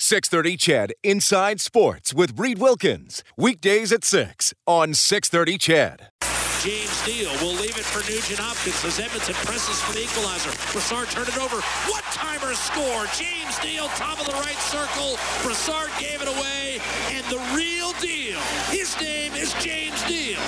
630 Ched Inside Sports with Reid Wilkins. Weekdays at 6 on 630 Ched. James Neal will leave it for Nugent Hopkins as Edmonton presses for the equalizer. Brassard turned it over. What timer score? James Neal, top of the right circle. Brassard gave it away. And the real deal. His name is James Neal.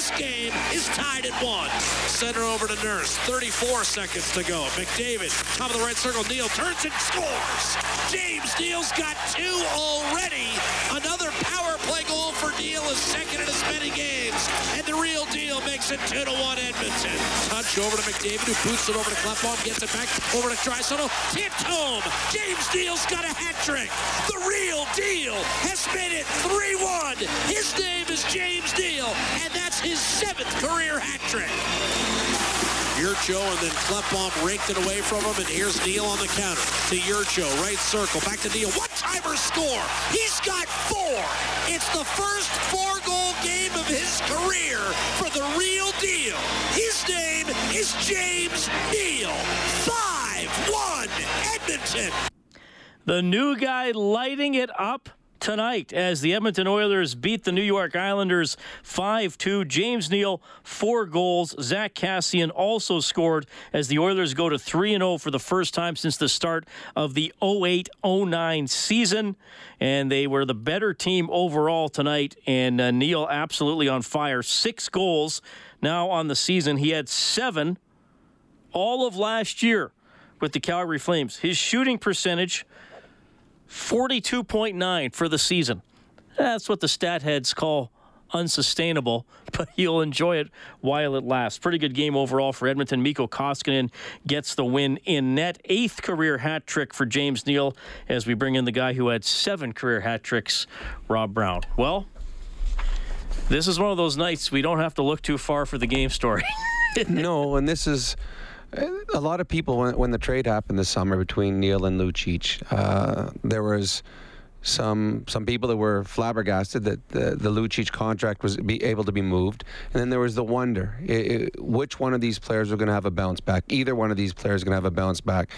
This game is tied at one. Center over to Nurse. 34 seconds to go. McDavid, top of the right circle. Neal turns and scores. James Neal's got two already. Another power play goal for Neal, is second in as many games. It 2 to 1 Edmonton. Touch over to McDavid, who boots it over to Klefbom, gets it back over to Draisaitl. Tipped home. James Neal's got a hat trick. The real deal has made it 3 1. His name is James Neal, and that's his seventh career hat trick. Yurcho and then Klefbom raked it away from him, and here's Neal on the counter to Yurcho, right circle, back to Neal. What timer score? He's got four. It's the first four-goal game of his career for the real deal. His name is James Neal. 5-1 Edmonton. The new guy lighting it up tonight as the Edmonton Oilers beat the New York Islanders 5 2. James Neal, four goals. Zack Kassian also scored as the Oilers go to 3 0 for the first time since the start of the 08 09 season. And they were the better team overall tonight. And uh, Neal absolutely on fire. Six goals now on the season. He had seven all of last year with the Calgary Flames. His shooting percentage 42.9 for the season. That's what the stat heads call unsustainable, but you'll enjoy it while it lasts. Pretty good game overall for Edmonton. Mikko Koskinen gets the win in net. Eighth career hat trick for James Neal as we bring in the guy who had seven career hat tricks, Rob Brown. Well, this is one of those nights we don't have to look too far for the game story. no, and this is a lot of people when, when the trade happened this summer between Neal and Lucic, uh, there was some some people that were flabbergasted that the, the Lucic contract was be able to be moved, and then there was the wonder it, it, which one of these players were going to have a bounce back. Either one of these players going to have a bounce back,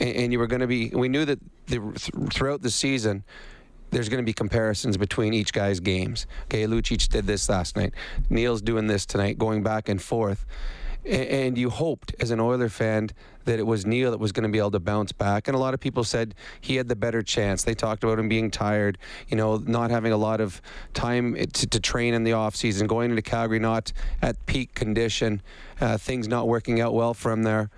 and, and you were going to be. We knew that the, throughout the season there's going to be comparisons between each guy's games. Okay, Lucic did this last night. Neal's doing this tonight, going back and forth and you hoped as an Oiler fan that it was Neal that was going to be able to bounce back. And a lot of people said he had the better chance. They talked about him being tired, you know, not having a lot of time to, to train in the offseason, going into Calgary not at peak condition, uh, things not working out well for him there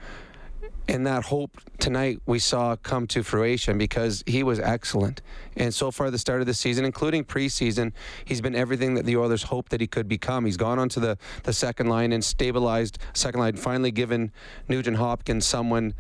and that hope tonight we saw come to fruition because he was excellent. And so far, the start of the season, including preseason, he's been everything that the Oilers hoped that he could become. He's gone onto the, the second line and stabilized second line, finally given Nugent Hopkins someone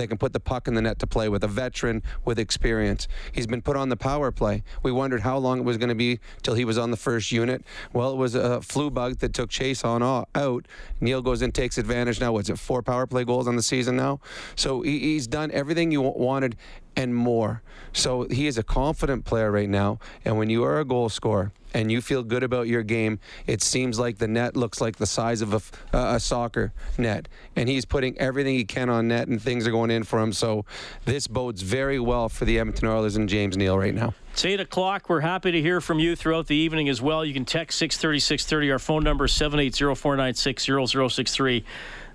they can put the puck in the net to play with a veteran with experience. He's been put on the power play. We wondered how long it was going to be till he was on the first unit. Well, it was a flu bug that took Chiasson out. Neal goes in, takes advantage. Now, what's it? Four power play goals on the season now. So he's done everything you wanted and more. So he is a confident player right now. And when you are a goal scorer and you feel good about your game, it seems like the net looks like the size of a, a soccer net. And he's putting everything he can on net, and things are going in for him. So this bodes very well for the Edmonton Oilers and James Neal right now. It's 8 o'clock. We're happy to hear from you throughout the evening as well. You can text 630 630. Our phone number is 780 496 0063.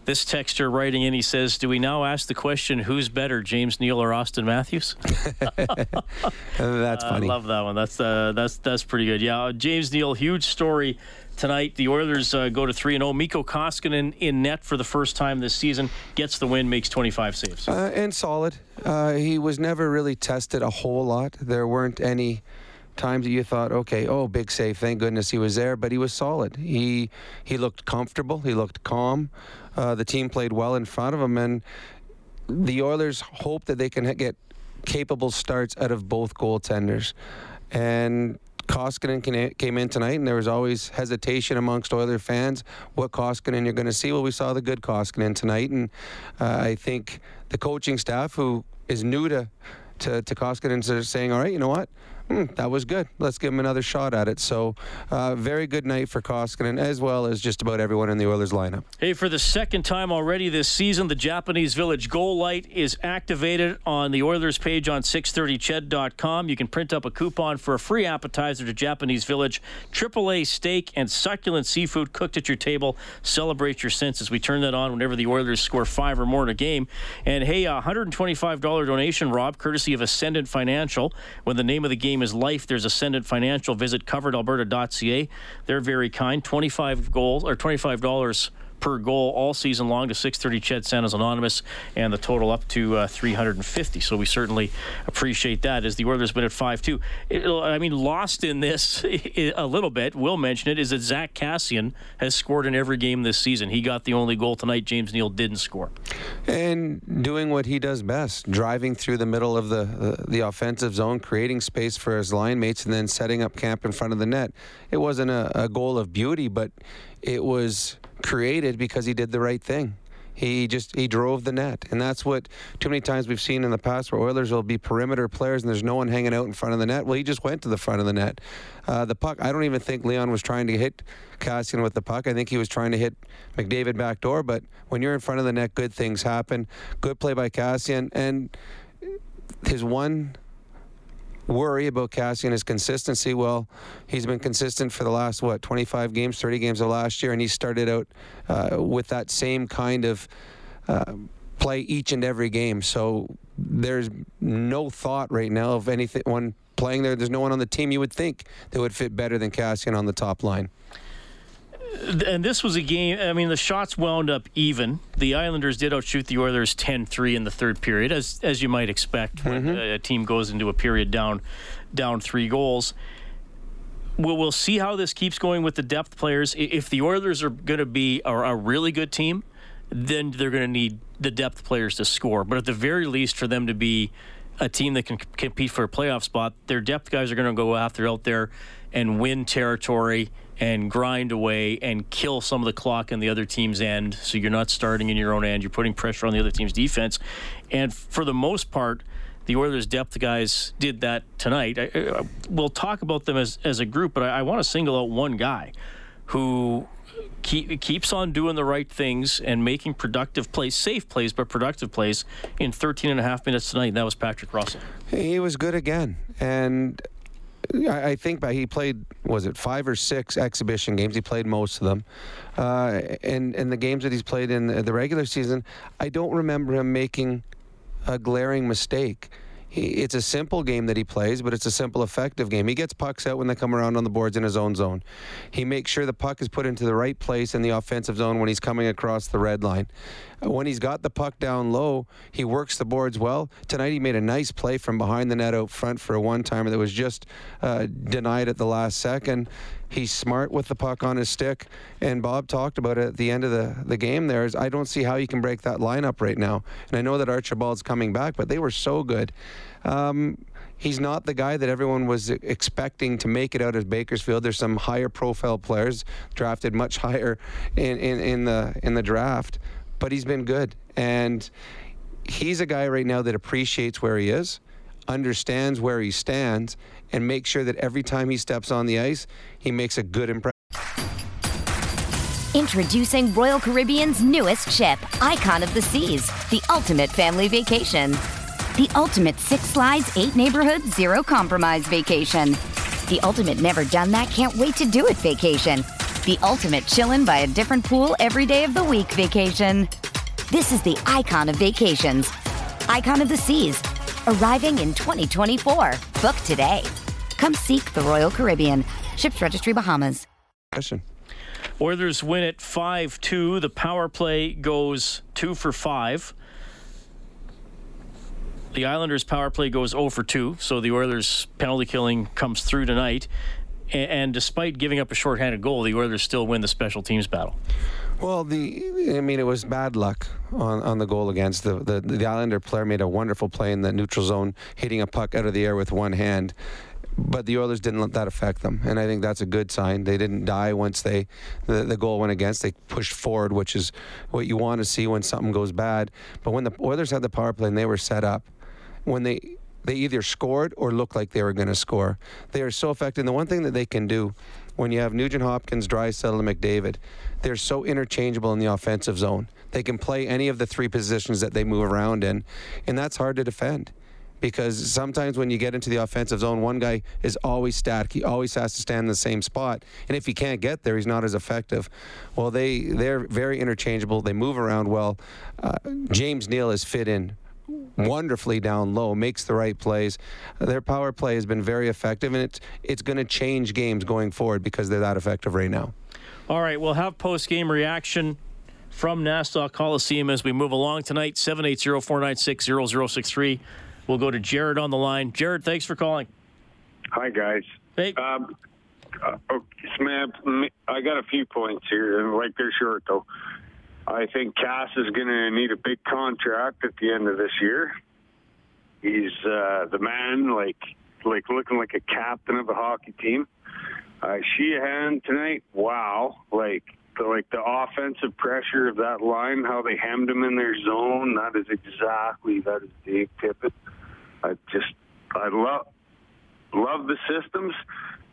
This texter writing in, he says, "Do we now ask the question who's better, James Neal or Austin Matthews?" that's funny. I love that one. That's uh, that's that's pretty good. Yeah, James Neal, huge story tonight. The Oilers uh, go to three and zero. Oh. Mikko Koskinen in net for the first time this season gets the win, makes twenty five saves, uh, and solid. Uh, he was never really tested a whole lot. There weren't any times that you thought, okay, oh, big save, thank goodness he was there, but he was solid. He he looked comfortable. He looked calm. Uh, the team played well in front of them, and the Oilers hope that they can get capable starts out of both goaltenders. And Koskinen came in tonight, and there was always hesitation amongst Oiler fans what Koskinen you're going to see. Well, we saw the good Koskinen tonight, and uh, I think the coaching staff, who is new to to, to Koskinen, are saying, all right, you know what? Hmm, that was good. Let's give him another shot at it. So, uh, very good night for Koskinen, as well as just about everyone in the Oilers lineup. Hey, for the second time already this season, the Japanese Village Goal Light is activated on the Oilers page on 630ched.com. You can print up a coupon for a free appetizer to Japanese Village, AAA steak, and succulent seafood cooked at your table. Celebrate your senses. We turn that on whenever the Oilers score five or more in a game. And hey, a $125 donation, Rob, courtesy of Ascendant Financial. When the name of the game is life. There's Ascendant Financial. Visit coveredalberta.ca. They're very kind. 25 goals or $25 per goal all season long to 630 Ched Santa's Anonymous, and the total up to uh, 350. So we certainly appreciate that as the Oilers been at 5 2. I mean, lost in this a little bit, we'll mention it, is that Zack Kassian has scored in every game this season. He got the only goal tonight. James Neal didn't score. And doing what he does best, driving through the middle of the, the, the offensive zone, creating space for his line mates, and then setting up camp in front of the net. It wasn't a, a goal of beauty, but it was created because he did the right thing. He just he drove the net, and that's what too many times we've seen in the past where Oilers will be perimeter players and there's no one hanging out in front of the net. Well, he just went to the front of the net. Uh, the puck. I don't even think Leon was trying to hit Kassian with the puck. I think he was trying to hit McDavid back door. But when you're in front of the net, good things happen. Good play by Kassian, and his one worry about Kassian is consistency. Well, he's been consistent for the last, what, 25 games, 30 games of last year, and he started out uh, with that same kind of uh, play each and every game. So there's no thought right now of anything, one playing there. There's no one on the team you would think that would fit better than Kassian on the top line and this was a game. I mean, the shots wound up even. The Islanders did outshoot the Oilers 10-3 in the third period, as as you might expect mm-hmm. when a, a, team goes into a period down down three goals. We'll, we'll see how this keeps going with the depth players. If the Oilers are going to be a, a really good team, then they're going to need the depth players to score. But at the very least, for them to be a team that can compete for a playoff spot, their depth guys are going to go after out there and win territory and grind away and kill some of the clock in the other team's end. So you're not starting in your own end. You're putting pressure on the other team's defense. And for the most part, the Oilers' depth guys did that tonight. I, I, we'll talk about them as, as a group, but I, I want to single out one guy who keep, keeps on doing the right things and making productive plays, safe plays, but productive plays in 13 and a half minutes tonight. And that was Patrick Russell. He was good again. And I think he played was it five or six exhibition games. He played most of them, uh, and and the games that he's played in the regular season, I don't remember him making a glaring mistake he, it's a simple game that he plays, but it's a simple, effective game. He gets pucks out when they come around on the boards in his own zone. He makes sure the puck is put into the right place in the offensive zone when he's coming across the red line. Uh, when he's got the puck down low, he works the boards well. Tonight, he made a nice play from behind the net out front for a one timer that was just uh, denied at the last second. He's smart with the puck on his stick. And Bob talked about it at the end of the, the game there is I don't see how you can break that lineup right now. And I know that Archibald's coming back, but they were so good. Um, he's not the guy that everyone was expecting to make it out of Bakersfield. There's some higher profile players drafted much higher in, in, in the in the draft, but he's been good. And he's a guy right now that appreciates where he is, understands where he stands, and makes sure that every time he steps on the ice, he makes a good impression. Introducing Royal Caribbean's newest ship, Icon of the Seas, the ultimate family vacation. The ultimate six slides, eight neighborhoods, zero compromise vacation. The ultimate never done that, can't wait to do it vacation. The ultimate chillin' by a different pool every day of the week vacation. This is the icon of vacations. Icon of the Seas, arriving in 2024. Book today. Come seek the Royal Caribbean. Ships Registry Bahamas. Question. Oilers win it 5 2. The power play goes 2 for 5. The Islanders' power play goes 0 for 2, so the Oilers' penalty killing comes through tonight. And despite giving up a shorthanded goal, the Oilers still win the special teams battle. Well, the I mean, it was bad luck on, on the goal against the, the the Islander player made a wonderful play in the neutral zone, hitting a puck out of the air with one hand. but the Oilers didn't let that affect them, and I think that's a good sign. They didn't die once they the, the goal went against. They pushed forward, which is what you want to see when something goes bad. But when the Oilers had the power play and they were set up, when they they either scored or looked like they were going to score. They are so effective. And the one thing that they can do when you have Nugent Hopkins, Draisaitl, and McDavid, they're so interchangeable in the offensive zone. They can play any of the three positions that they move around in, and that's hard to defend because sometimes when you get into the offensive zone, one guy is always static. He always has to stand in the same spot, and if he can't get there, he's not as effective. Well, they they're very interchangeable. They move around well. Uh, James Neal is fit in wonderfully down low, makes the right plays. Their power play has been very effective, and it's it's going to change games going forward because they're that effective right now. All right, we'll have post game reaction from Nassau Coliseum as we move along tonight. 780 496 0063. We'll go to Jared on the line. Jared, thanks for calling. Hi, guys. Hey. Um, uh, okay, Smab, I got a few points here, and like they're short though. I think Cass is going to need a big contract at the end of this year. He's uh, the man, like like looking like a captain of a hockey team. Uh, Sheahan tonight, wow! Like the like the offensive pressure of that line, how they hemmed him in their zone. That is exactly that is Dave Tippett. I just I love love the systems.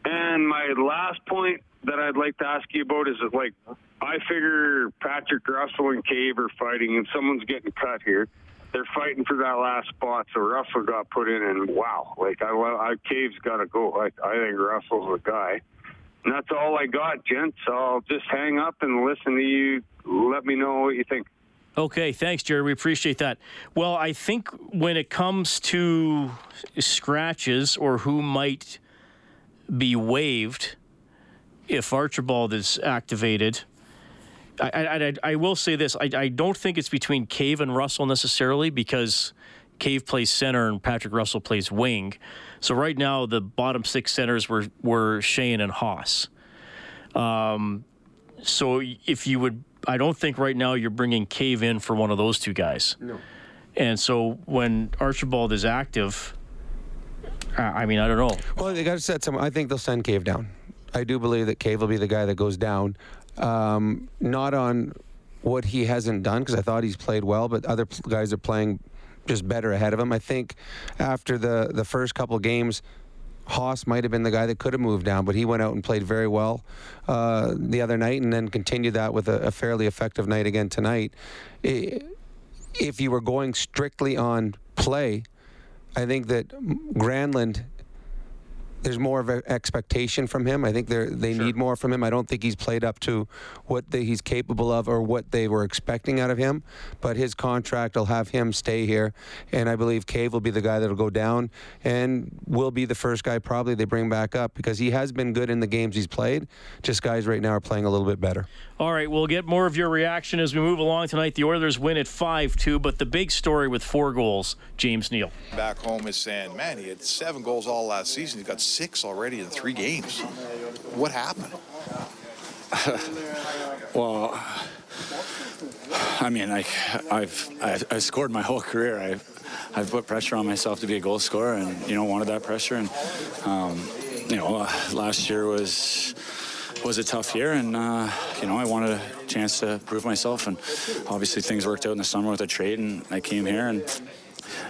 And my last point that I'd like to ask you about is like I figure Patrick Russell and Cave are fighting, and someone's getting cut here. They're fighting for that last spot, so Russell got put in, and wow, like I, I Cave's got to go. I, I think Russell's the guy. And that's all I got, gents. I'll just hang up and listen to you. Let me know what you think. Okay, thanks, Jerry. We appreciate that. Well, I think when it comes to scratches or who might be waived if Archibald is activated, I, I, I, will say this: I, I don't think it's between Cave and Russell necessarily because Cave plays center and Patrick Russell plays wing. So right now the bottom six centers were were Sheahan and Haas. Um, so if you would, I don't think right now you're bringing Cave in for one of those two guys. No. And so when Archibald is active, I mean I don't know. Well, they got to set some. I think they'll send Cave down. I do believe that Cave will be the guy that goes down. Um, not on what he hasn't done because I thought he's played well, but other guys are playing just better ahead of him. I think after the the first couple games. Haas might have been the guy that could have moved down, but he went out and played very well uh, the other night, and then continued that with a, a fairly effective night again tonight. If you were going strictly on play, I think that Granlund there's more of an expectation from him. I think they they sure. need more from him. I don't think he's played up to what the, he's capable of or what they were expecting out of him. But his contract will have him stay here, and I believe Cave will be the guy that'll go down and will be the first guy probably they bring back up because he has been good in the games he's played. Just guys right now are playing a little bit better. All right, we'll get more of your reaction as we move along tonight. The Oilers win at 5 2, but the big story with four goals, James Neal. Back home is saying, man, he had seven goals all last season. He got six already in three games. What happened? well, I mean, I, I've, I've, I've scored my whole career. I've, I've put pressure on myself to be a goal scorer, and you know, wanted that pressure. And um, you know, uh, last year was was a tough year, and uh, you know I wanted a chance to prove myself. And obviously things worked out in the summer with a trade, and I came here and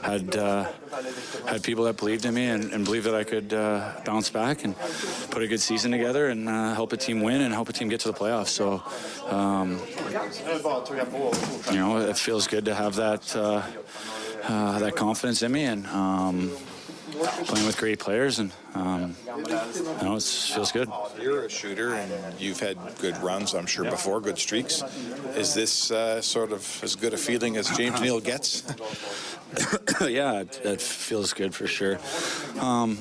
had uh, had people that believed in me and, and believed that I could uh, bounce back and put a good season together and uh, help a team win and help a team get to the playoffs. So, um, you know, it feels good to have that uh, uh, that confidence in me and. Um, playing with great players, and um, you know, it feels good. You're a shooter, and you've had good runs, I'm sure, before, good streaks. Is this uh, sort of as good a feeling as James Neal gets? yeah, it, feels good for sure. Um,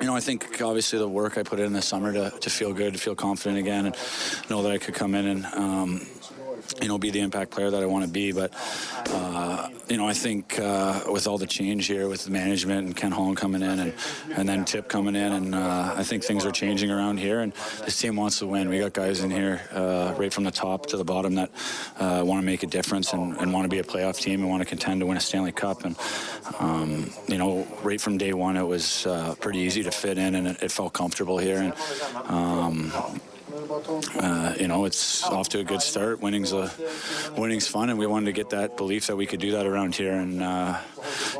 you know, I think obviously the work I put in this summer to, to feel good, to feel confident again, and know that I could come in and um, you know, be the impact player that I want to be. But, uh, you know, I think uh, with all the change here with management and Ken Holland coming in and, and then Tip coming in, and uh, I think things are changing around here. And this team wants to win. We got guys in here uh, right from the top to the bottom that uh, want to make a difference and, and want to be a playoff team and want to contend to win a Stanley Cup. And, um, you know, right from day one, it was uh, pretty easy to fit in and it, it felt comfortable here. And, um, uh, you know, it's off to a good start. Winning's a winning's fun, and we wanted to get that belief that we could do that around here. And uh,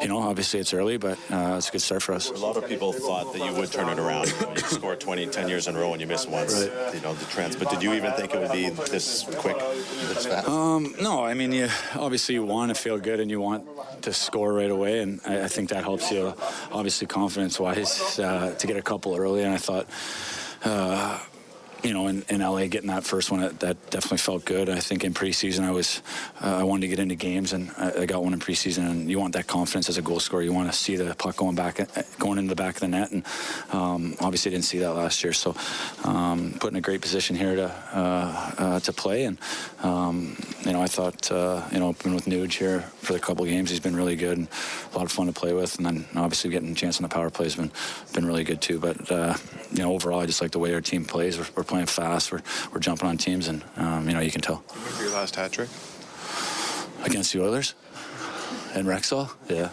you know, obviously it's early, but uh, it's a good start for us. A lot of people thought that you would turn it around. you score 20, 10 years in a row, and you miss once. Right. You know the trends. But did you even think it would be this quick, this fast? Um, no, I mean, you, obviously you want to feel good and you want to score right away, and I, I think that helps you, obviously confidence-wise, uh, to get a couple early. And I thought. Uh, you know, in, in LA, getting that first one, that, that definitely felt good. I think in preseason, I was, uh, I wanted to get into games, and I, I, got one in preseason. And you want that confidence as a goal scorer. You want to see the puck going back, uh, going into the back of the net, and um, obviously didn't see that last year. So, um, put in a great position here to uh, uh, to play, and um, you know, I thought, uh, you know, been with Nuge here for the couple games. He's been really good, and a lot of fun to play with. And then obviously getting a chance on the power play has been been really good too. But uh, you know, overall, I just like the way our team plays. We're, we're playing playing fast. We're, we're jumping on teams, and um, you know you can tell. Remember your last hat trick against the Oilers and Rexall? Yeah.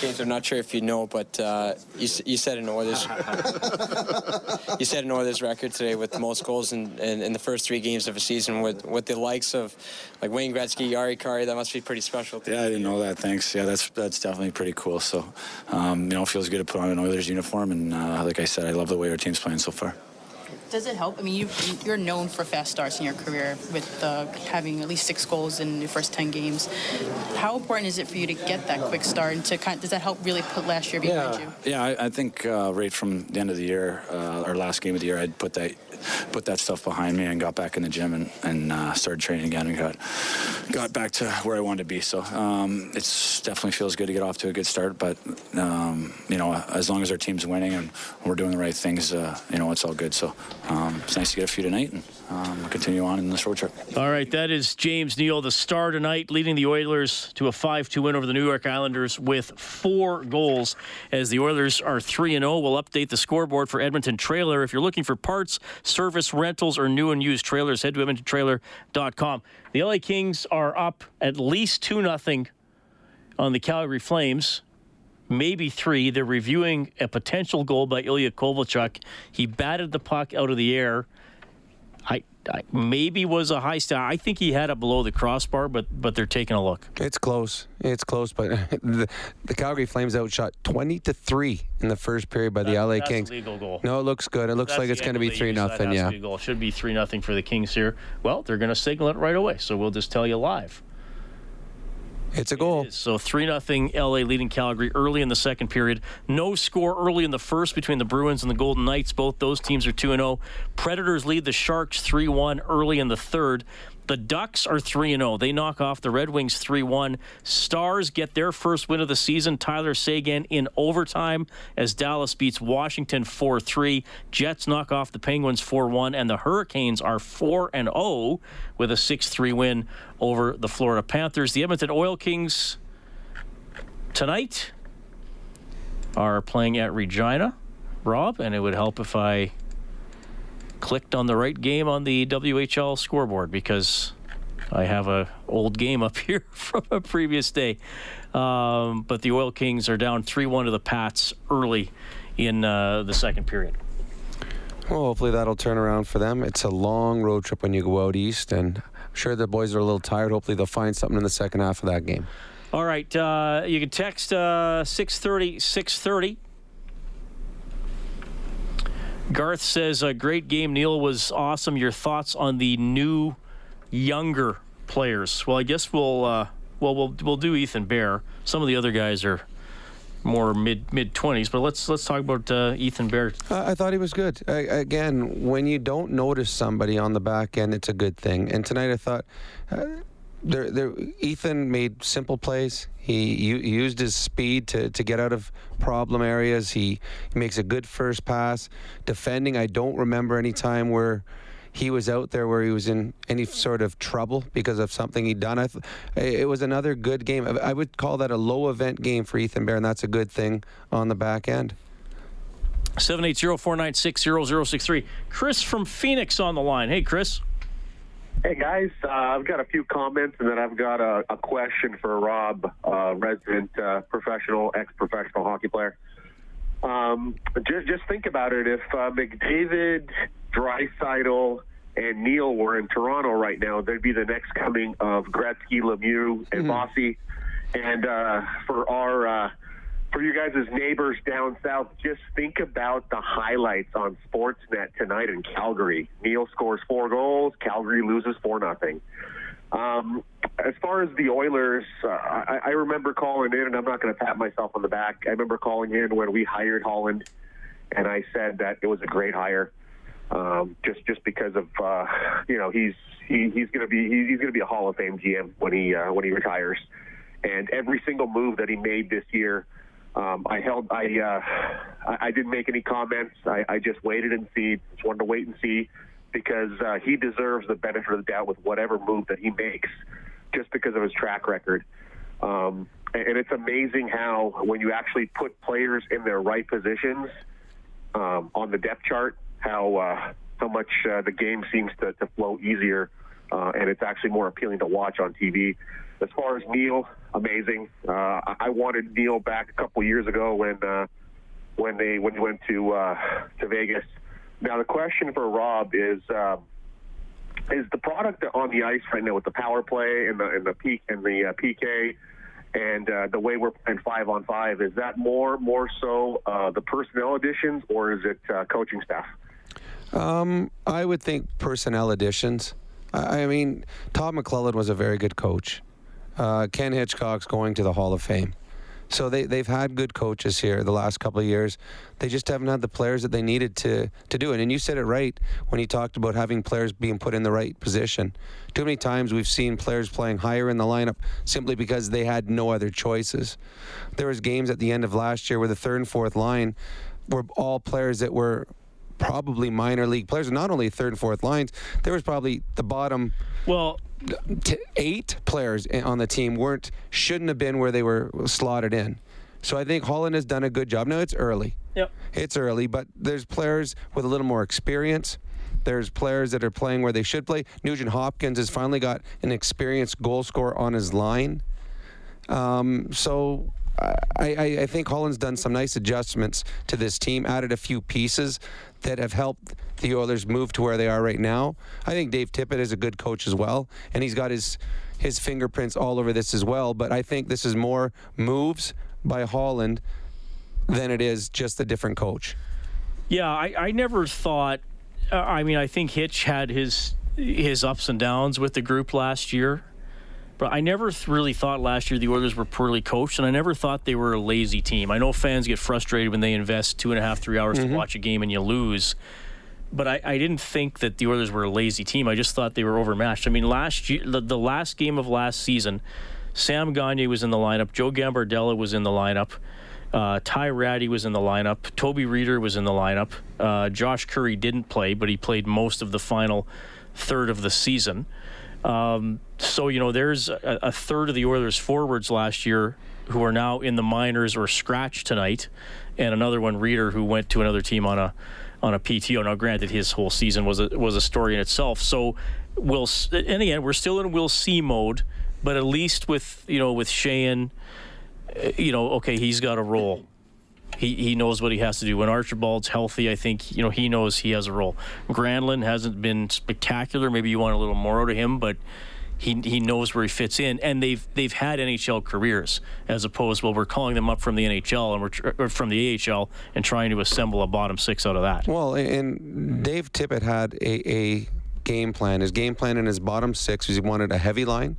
James, I'm not sure if you know, but uh, you, you set an Oilers you set an Oilers record today with the most goals in, in, in, the first three games of a season with, with the likes of like Wayne Gretzky, Jari Kurri. That must be pretty special. Yeah, I didn't know that. Thanks. Yeah, that's that's definitely pretty cool. So, um, you know, it feels good to put on an Oilers uniform, and uh, like I said, I love the way our team's playing so far. Does it help? I mean, you, you're known for fast starts in your career with uh, having at least six goals in your first 10 games. How important is it for you to get that quick start? And to kind of, does that help really put last year behind yeah. you? Yeah, I, I think uh, right from the end of the year, uh, our last game of the year, I'd put that put that stuff behind me and got back in the gym and, and uh, started training again and got got back to where I wanted to be. So um, it's definitely feels good to get off to a good start. But um, you know, as long as our team's winning and we're doing the right things, uh, you know, it's all good. So um, it's nice to get a few tonight and um, continue on in this road trip. All right, that is James Neal, the star tonight, leading the Oilers to a 5-2 win over the New York Islanders with four goals. As the Oilers are 3 0, we'll update the scoreboard for Edmonton Trailer. If you're looking for parts, service, rentals, or new and used trailers, head to EdmontonTrailer.com. The LA Kings are up at least 2 0 on the Calgary Flames maybe three. They're reviewing a potential goal by Ilya Kovalchuk. He batted the puck out of the air. I, I maybe was a high star. I think he had it below the crossbar, but but they're taking a look. It's close. It's close, but the, the Calgary Flames outshot twenty to three in the first period by the LA that's Kings. Legal goal. No, it looks good. It looks that's like it's going to be three nothing. Yeah, goal. should be three nothing for the Kings here. Well, they're going to signal it right away, so we'll just tell you live. It's a goal. so 3 0 LA leading Calgary early in the second period. No score early in the first between the Bruins and the Golden Knights. Both those teams are 2 0. Predators lead the Sharks 3 1 early in the third. The Ducks are 3 0. They knock off the Red Wings 3 1. Stars get their first win of the season. Tyler Seguin in overtime as Dallas beats Washington 4 3. Jets knock off the Penguins 4 1. And the Hurricanes are 4 0 with a 6 3 win over the Florida Panthers. The Edmonton Oil Kings tonight are playing at Regina, Rob, and it would help if I clicked on the right game on the WHL scoreboard because I have a old game up here from a previous day. Um, but the Oil Kings are down 3-1 to the Pats early in uh, the second period. Well, hopefully that'll turn around for them. It's a long road trip when you go out east, and I'm sure the boys are a little tired. Hopefully they'll find something in the second half of that game. All right, uh, you can text uh, 630 630 Garth says, a great game. Neal was awesome. Your thoughts on the new, younger players? Well, I guess we'll uh, well we'll we'll do Ethan Bear. Some of the other guys are more mid mid twenties, but let's let's talk about uh, Ethan Bear. Uh, I thought he was good. again, when you don't notice somebody on the back end, it's a good thing. And tonight, I thought. Ethan made simple plays. He, he used his speed to, to get out of problem areas. He, he makes a good first pass. Defending, I don't remember any time where he was out there where he was in any sort of trouble because of something he'd done. I th- it was another good game. I would call that a low event game for Ethan Bear, and that's a good thing on the back end. 780-496-0063. Chris from Phoenix on the line. Hey, Chris. Hey guys, uh, I've got a few comments and then I've got a, a question for Rob, uh, resident uh, professional, ex-professional hockey player. Um, just, just think about it. If uh, McDavid, Draisaitl, and Neal were in Toronto right now, they'd be the next coming of Gretzky, Lemieux, and mm-hmm. Bossy. And uh, for our uh, for you guys as neighbors down south, just think about the highlights on Sportsnet tonight in Calgary. Neal scores four goals. Calgary loses four nothing. Um, as far as the Oilers, uh, I, I remember calling in, and I'm not going to pat myself on the back. I remember calling in when we hired Holland, and I said that it was a great hire, um, just just because of uh, you know he's he, he's going to be he, he's going to be a Hall of Fame GM when he uh, when he retires, and every single move that he made this year um, I held. I, uh, I I didn't make any comments. I, I just waited and see. Just wanted to wait and see because uh, he deserves the benefit of the doubt with whatever move that he makes, just because of his track record. Um, and it's amazing how when you actually put players in their right positions um, on the depth chart, how uh, how much uh, the game seems to, to flow easier, uh, and it's actually more appealing to watch on TV. As far as Neal, amazing. Uh, I wanted Neal back a couple years ago when uh, when they when he went to uh, to Vegas. Now the question for Rob is. Uh, is the product on the ice right now with the power play and the and the peak and the uh, PK and uh, the way we're playing five on five is that more more so uh, the personnel additions or is it uh, coaching staff? Um, I would think personnel additions. I, mean, Todd McLellan was a very good coach uh, Ken Hitchcock's going to the Hall of Fame. So they, they've had good coaches here the last couple of years. They just haven't had the players that they needed to, to do it. And you said it right when you talked about having players being put in the right position. Too many times we've seen players playing higher in the lineup simply because they had no other choices. There was games at the end of last year where the third and fourth line were all players that were probably minor league players. Not only third and fourth lines, there was probably the bottom. Well, eight players on the team weren't shouldn't have been where they were slotted in. So I think Holland has done a good job. Now it's early. Yep. It's early, but there's players with a little more experience. There's players that are playing where they should play. Nugent Hopkins has finally got an experienced goal scorer on his line. Um, so I, I, I, think Holland's done some nice adjustments to this team, added a few pieces that have helped the Oilers move to where they are right now. I think Dave Tippett is a good coach as well, and he's got his his fingerprints all over this as well. But I think this is more moves by Holland than it is just a different coach. Yeah, I, I never thought. Uh, I mean, I think Hitch had his his ups and downs with the group last year. But I never th- really thought last year the Oilers were poorly coached, and I never thought they were a lazy team. I know fans get frustrated when they invest two and a half, three hours mm-hmm. to watch a game and you lose. But I, I, didn't think that the Oilers were a lazy team. I just thought they were overmatched. I mean, last year, the, the last game of last season, Sam Gagner was in the lineup, Joe Gambardella was in the lineup. Uh, Ty Rattie was in the lineup. Toby Rieder was in the lineup. Uh, Josh Currie didn't play, but he played most of the final third of the season. Um, so, you know, there's a, a, third of the Oilers forwards last year who are now in the minors or scratched tonight, and another one, Rieder, who went to another team on a on a PTO. Now, granted, his whole season was a, was a story in itself. So, we'll and again, we're still in we'll see mode, but at least with you know with Sheahan, uh, you know, okay, he's got a role he, he knows what he has to do. When Archibald's healthy, I think you know he knows he has a role. Granlund hasn't been spectacular. Maybe you want a little more out of him, but he he knows where he fits in. And they've they've had NHL careers as opposed well we're calling them up from the NHL and we're from the AHL and trying to assemble a bottom six out of that. Well, and Dave Tippett had a, a game plan. His game plan in his bottom six was he wanted a heavy line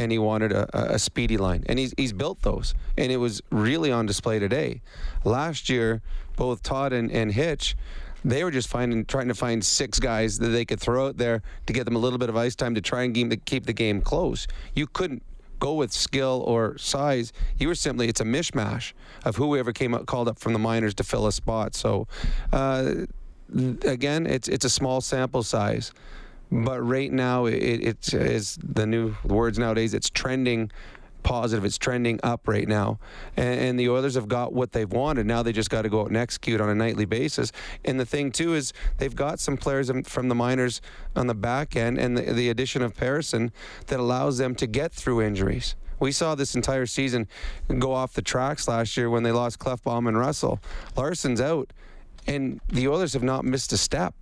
and he wanted a, a, speedy line, and he's he's built those, and it was really on display today. Last year, both Todd and, and Hitch, they were just finding trying to find six guys that they could throw out there to get them a little bit of ice time to try and game, keep the game close. You couldn't go with skill or size. You were simply it's a mishmash of whoever came up called up from the minors to fill a spot. So. Uh, again, it's it's a small sample size, but right now it, it's is the new words nowadays. It's trending positive. It's trending up right now. And, and, the Oilers have got what they've wanted. Now they just got to go out and execute on a nightly basis. And the thing, too, is they've got some players from the minors on the back end and the, the addition of Persson that allows them to get through injuries. We saw this entire season go off the tracks last year when they lost Klefbom and Russell. Larsson's out, and the Oilers have not missed a step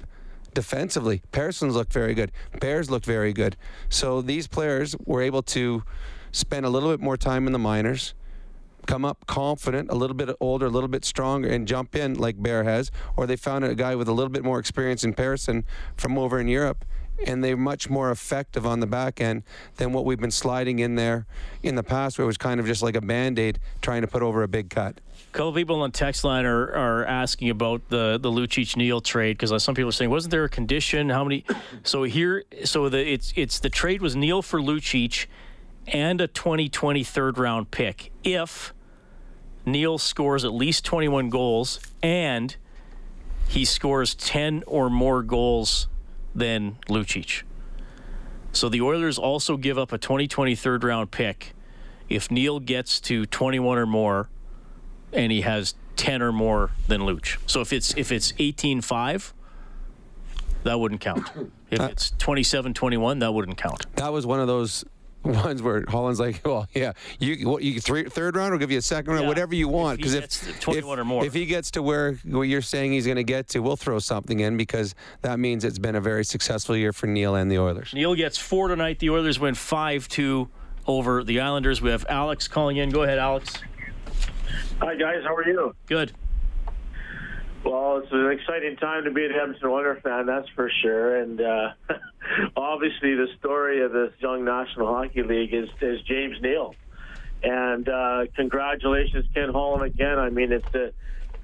defensively. Persson's looked very good. Bears looked very good. So these players were able to spend a little bit more time in the minors, come up confident, a little bit older, a little bit stronger, and jump in like Bear has, or they found a guy with a little bit more experience in Persson from over in Europe, and they're much more effective on the back end than what we've been sliding in there in the past, where it was kind of just like a band aid trying to put over a big cut. A couple people on text line are, are asking about the the Lucic Neal trade because uh, some people are saying wasn't there a condition? How many? So here, so the it's it's the trade was Neal for Lucic and a 2020 third round pick if Neal scores at least 21 goals and he scores 10 or more goals than Lucic. So the Oilers also give up a 2020 third round pick if Neal gets to 21 or more and he has 10 or more than Luch. So if it's if it's 18-5, that wouldn't count. If uh, it's 27-21, that wouldn't count. That was one of those ones where Holland's like, well, yeah, you what you three, third round will give you a second round, yeah. whatever you want. Because if, if 21 or more, if he gets to where what you're saying he's going to get to, we'll throw something in because that means it's been a very successful year for Neal and the Oilers. Neal gets four tonight. The Oilers win five two over the Islanders. We have Alex calling in. Go ahead, Alex. Hi guys, how are you? Good. Well, it's an exciting time to be an Edmonton Oilers fan, that's for sure. And uh, obviously, the story of this young National Hockey League is, is James Neal. And uh, congratulations, Ken Holland, again. I mean, it's a,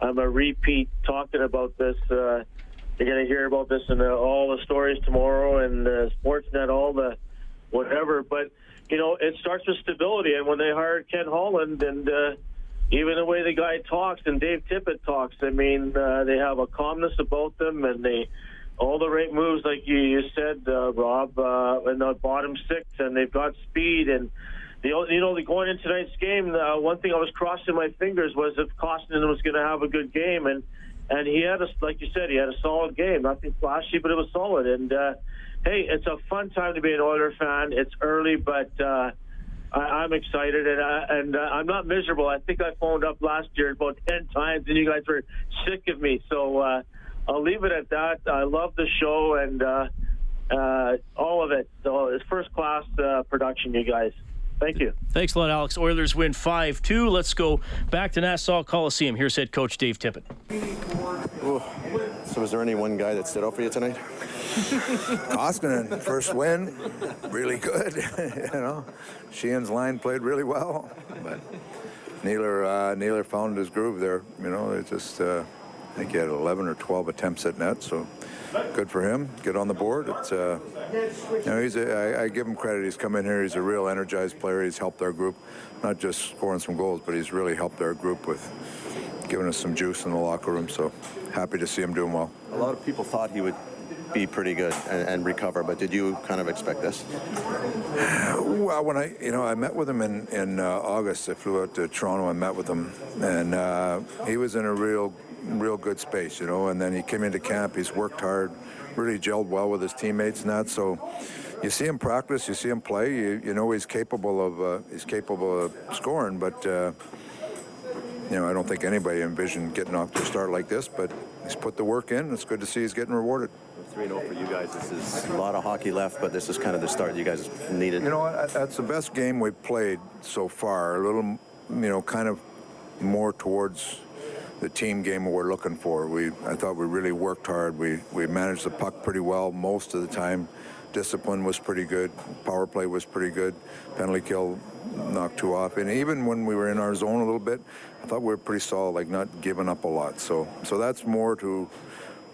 I'm a repeat talking about this. Uh, you're going to hear about this in the, all the stories tomorrow and uh, Sportsnet, all the whatever. But, you know, it starts with stability. And when they hired Ken Holland and uh, even the way the guy talks and Dave Tippett talks, I mean, uh, they have a calmness about them and they all the right moves, like you, you said, uh, Rob, uh, in the bottom six, and they've got speed. And the you know, going into tonight's game, uh, one thing I was crossing my fingers was if Costin was going to have a good game, and and he had a like you said, he had a solid game, nothing flashy, but it was solid. And uh, hey, it's a fun time to be an Oilers fan. It's early, but. Uh, I, am excited and, I, and uh, I'm not miserable. I think I phoned up last year about 10 times and you guys were sick of me. So uh, I'll leave it at that. I love the show and uh, uh, all of it. So it's first class uh, production, you guys. Thank you. Thanks a lot, Alex. Oilers win 5 2. Let's go back to Nassau Coliseum. Here's head coach Dave Tippett. Ooh. So, was there any one guy that stood out for you tonight? Koskinen, first win, really good. you know, Sheahan's line played really well, but Naylor uh, Naylor found his groove there. You know, it just uh, I think he had 11 or 12 attempts at net, so good for him. Get on the board. It's uh, you know he's a, I, I give him credit. He's come in here. He's a real energized player. He's helped our group, not just scoring some goals, but he's really helped our group with giving us some juice in the locker room. So happy to see him doing well. A lot of people thought he would be pretty good and, and, recover. But did you kind of expect this? Well, when I, you know, I met with him in in uh, August. I flew out to Toronto and met with him, and uh, he was in a real, real good space, you know. And then he came into camp. He's worked hard, really gelled well with his teammates and that. So. You see him practice, you see him play. You, you know he's capable of uh, he's capable of scoring, but uh, you know I don't think anybody envisioned getting off to a start like this. But he's put the work in. It's good to see he's getting rewarded. 3 0 for you guys. This is a lot of hockey left, but this is kind of the start you guys needed. You know? That's the best game we've played so far. A little, you know, kind of more towards the team game we're looking for. We, I thought we really worked hard. We, we managed the puck pretty well most of the time. Discipline was pretty good. Power play was pretty good. Penalty kill knocked two off. And even when we were in our zone a little bit, I thought we were pretty solid, like not giving up a lot. So, so that's more to,